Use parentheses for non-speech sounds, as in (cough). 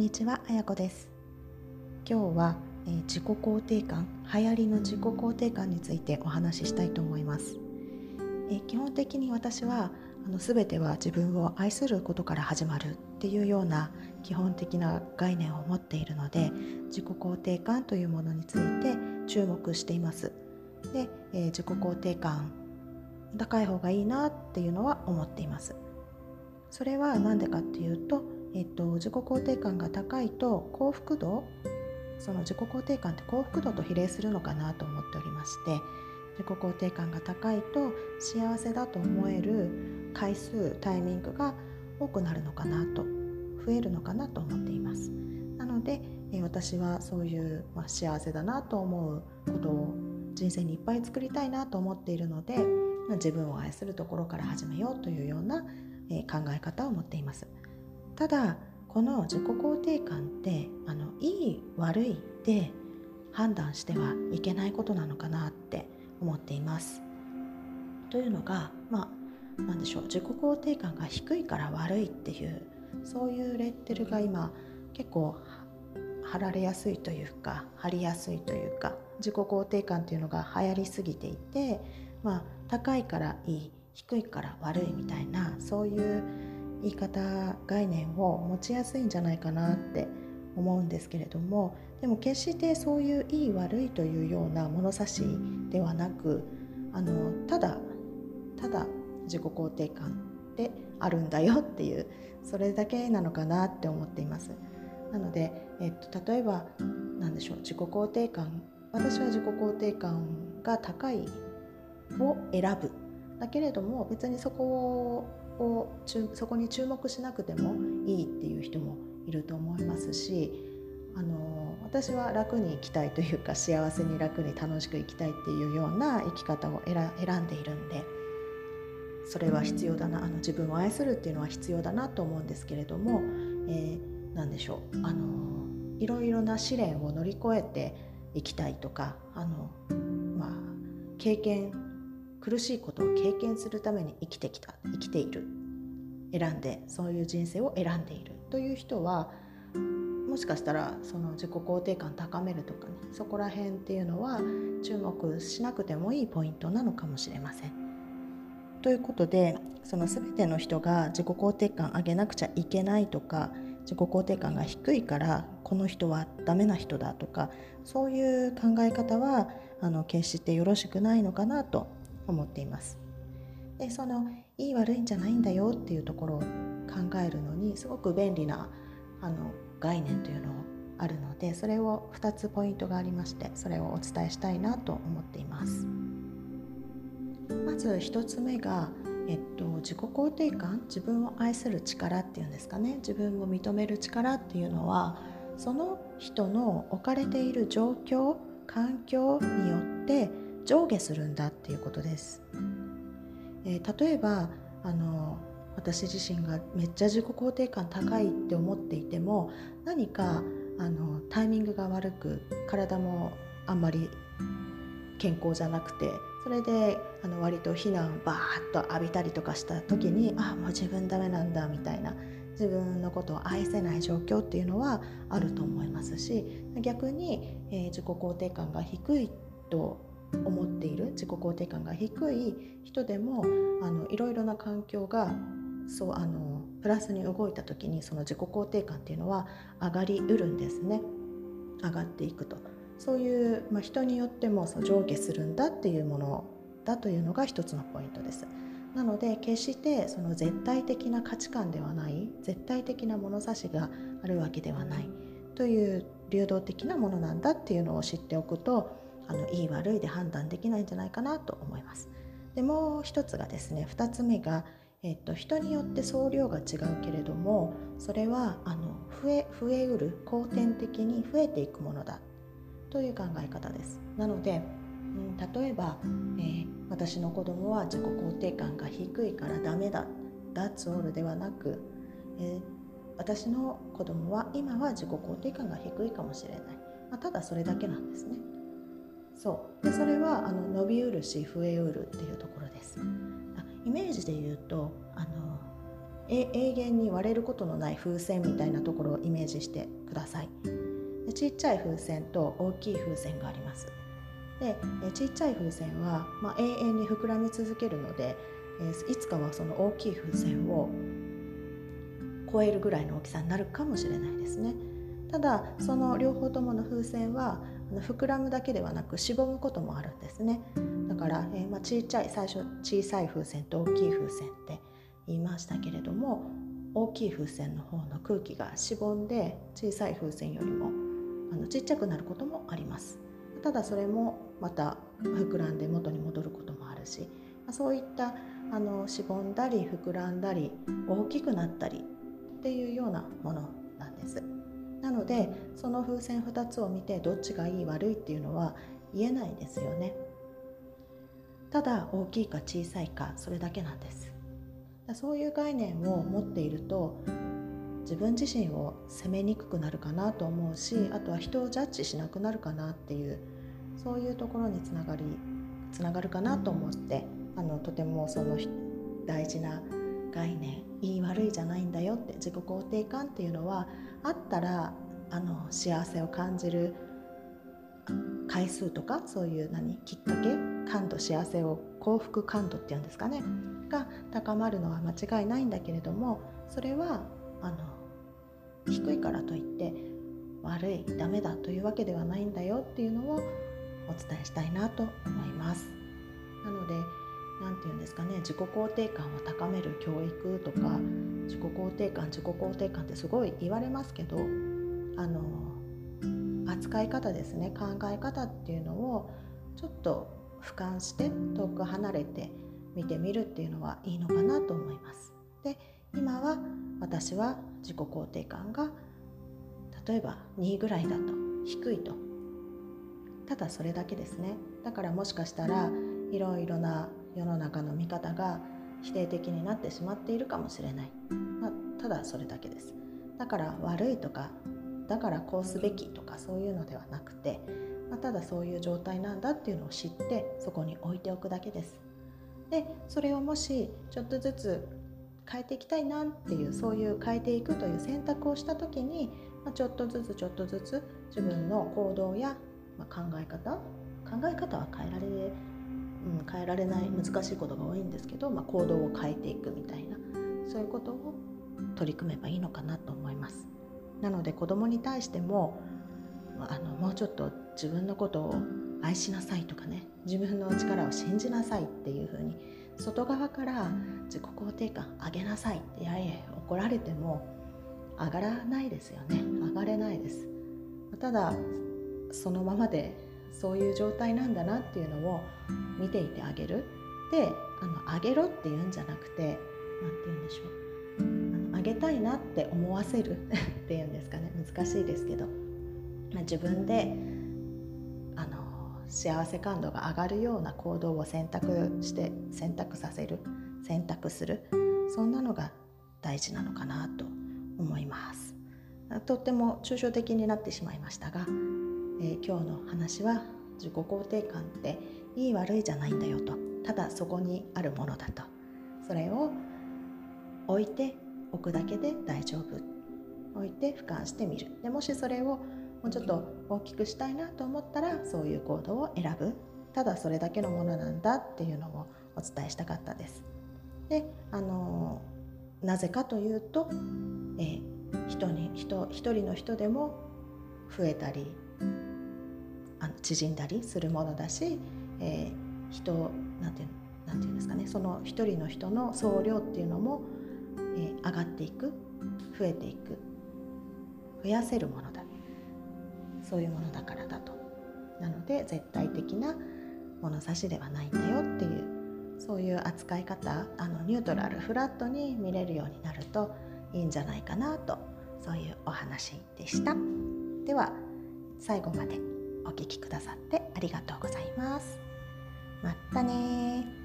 にちは、あやこです。今日は、えー、自己肯定感流行りの自己肯定感についてお話ししたいと思います、えー、基本的に私はあの全ては自分を愛することから始まるっていうような基本的な概念を持っているので自己肯定感というものについて注目しています。で、えー、自己肯定感高い方がいいなっていうのは思っています。それは何でかっていうと、えっと、自己肯定感が高いと幸福度その自己肯定感って幸福度と比例するのかなと思っておりまして自己肯定感が高いと幸せだと思える回数タイミングが多くなるのかなと増えるのかなと思っています。なので私はそういう、まあ、幸せだなと思うことを人生にいっぱい作りたいなと思っているので、自分を愛するところから始めようというような、考え方を持っています。ただこの自己肯定感ってあのいい悪いで判断してはいけないことなのかなって思っています。というのがまあ何でしょう自己肯定感が低いから悪いっていうそういうレッテルが今結構貼られやすいというか貼りやすいというか自己肯定感というのが流行りすぎていて、まあ、高いからいい低いから悪いみたいなそういう言い方概念を持ちやすいんじゃないかなって思うんですけれどもでも決してそういういい悪いというような物差しではなくあのただただ自己肯定感であるんだよっていうそれだけなのかなって思っています。なので、えっと、例えば何でしょう自己肯定感私は自己肯定感が高いを選ぶだけれども別にそこをそこに注目しなくてもいいっていう人もいると思いますしあの私は楽に生きたいというか幸せに楽に楽しく生きたいっていうような生き方を選んでいるんでそれは必要だなあの自分を愛するっていうのは必要だなと思うんですけれども、えー何でしょうあのいろいろな試練を乗り越えていきたいとかあの、まあ、経験苦しいことを経験するために生きてきた生きている選んでそういう人生を選んでいるという人はもしかしたらその自己肯定感高めるとかねそこら辺っていうのは注目しなくてもいいポイントなのかもしれません。ということでその全ての人が自己肯定感上げなくちゃいけないとか自己肯定感が低いからこの人はダメな人だとかそういう考え方はあの決してよろしくないのかなと思っています。でそのいい悪いんじゃないんだよっていうところを考えるのにすごく便利なあの概念というのがあるのでそれを2つポイントがありましてそれをお伝えしたいなと思っています。まず1つ目がえっと、自己肯定感自分を愛する力っていうんですかね自分を認める力っていうのはその人の置かれている状況環境によって上下するんだっていうことです。えー、例えばあの私自身がめっちゃ自己肯定感高いって思っていても何かあのタイミングが悪く体もあんまり健康じゃなくてそれであの割と避難をバーッと浴びたりとかした時にあもう自分ダメなんだみたいな自分のことを愛せない状況っていうのはあると思いますし逆に、えー、自己肯定感が低いと思っている自己肯定感が低い人でもあのいろいろな環境がそうあのプラスに動いた時にその自己肯定感っていうのは上がりうるんですね上がっていくと。そういう、まあ、人によってもその上下するんだっていうものだというのが一つのポイントです。なので決してその絶対的な価値観ではない絶対的な物差しがあるわけではないという流動的なものなんだっていうのを知っておくとあのいい悪いで判断できないんじゃないかなと思います。でもう一つがですね2つ目が、えっと、人によって総量が違うけれどもそれはあの増え増えうる後天的に増えていくものだという考え方です。なので、うん、例えば、えー、私の子供は自己肯定感が低いからダメだ That's all ではなく、えー、私の子供は今は自己肯定感が低いかもしれない、まあ、ただそれだけなんですね。そう。でそれはあの伸びうるし増えうるっていうところです。イメージで言うとあの永遠に割れることのない風船みたいなところをイメージしてください。でちっちゃい風船と大きい風船があります。でちっちゃい風船は、まあ、永遠に膨らみ続けるのでいつかはその大きい風船を超えるぐらいの大きさになるかもしれないですね。ただその両方ともの風船は膨らむだけではなくしぼむこともあるんですねだから、えー、まあ、小さい最初小さい風船と大きい風船って言いましたけれども大きい風船の方の空気がしぼんで小さい風船よりもあのちっちゃくなることもありますただそれもまた膨らんで元に戻ることもあるし、まあ、そういったあのしぼんだり膨らんだり大きくなったりっていうようなものなんです。なのでその風船2つを見てどっちがいい悪いっていうのは言えないですよね。ただ大きいか小さいかそれだけなんです。そういう概念を持っていると自分自身を責めにくくなるかなと思うしあとは人をジャッジしなくなるかなっていうそういうところにつながりつながるかなと思ってあのとてもその大事な概念いい悪いじゃないんだよって自己肯定感っていうのはあったらあの幸せを感じる回数とかそういう何きっかけ感度幸せを幸福感度っていうんですかねが高まるのは間違いないんだけれどもそれはあの低いからといって悪いダメだというわけではないんだよっていうのをお伝えしたいなと思います。なので何て言うんですかね自己肯定感を高める教育とか自己肯定感自己肯定感ってすごい言われますけどあの扱い方ですね考え方っていうのをちょっと俯瞰して遠く離れて見てみるっていうのはいいのかなと思います。で今は私は自己肯定感が例えば2ぐらいだと低いとただそれだけですねだからもしかしたらいろいろな世の中の見方が否定的になってしまっているかもしれない、まあ、ただそれだけです。だから悪いとかだからこうすべきとかそういうのではなくて、まあ、ただそういう状態なんだっていうのを知ってそこに置いておくだけです。でそれをもしちょっとずつ変えていきたいなっていうそういう変えていくという選択をした時に、まあ、ちょっとずつちょっとずつ自分の行動や、まあ、考え方考え方は変えられうん、変えられない難しいことが多いんですけど、まあ、行動を変えていくみたいなそういうことを取り組めばいいのかなと思います。なので子供に対してもあのもうちょっと自分のことを愛しなさいとかね自分の力を信じなさいっていうふうに外側から自己肯定感上げなさいってやれ怒られても上がらないですよね上がれないですただそのままでそういう状態なんだなっていうのを見ていてあげる。であのあげろって言うんじゃなくて何て言うんでしょう。あのあげたいなって思わせる (laughs) っていうんですかね。難しいですけど、まあ、自分であの幸せ感度が上がるような行動を選択して選択させる選択する。そんなのが大事なのかなと思います。とっても抽象的になってしまいましたがえー、今日の話は自己肯定感っていい悪いじゃないんだよと。ただそこにあるものだと。それを置いておくだけで大丈夫。置いて俯瞰してみる。でもしそれをもうちょっと大きくしたいなと思ったらそういう行動を選ぶ。ただそれだけのものなんだっていうのをお伝えしたかったです。であのなぜかというと、えー、人に人一人の人でも増えたりあの縮んだりするものだし、えー、人なんてなんていうんですかね。その一人の人の総量っていうのも、えー、上がっていく増えていく増やせるものだ。そういうものだからだと。なので絶対的な物差しではないんだよっていうそういう扱い方あのニュートラルフラットに見れるようになるといいんじゃないかなとそういうお話でした。では最後まで。お聴きくださってありがとうございます。またね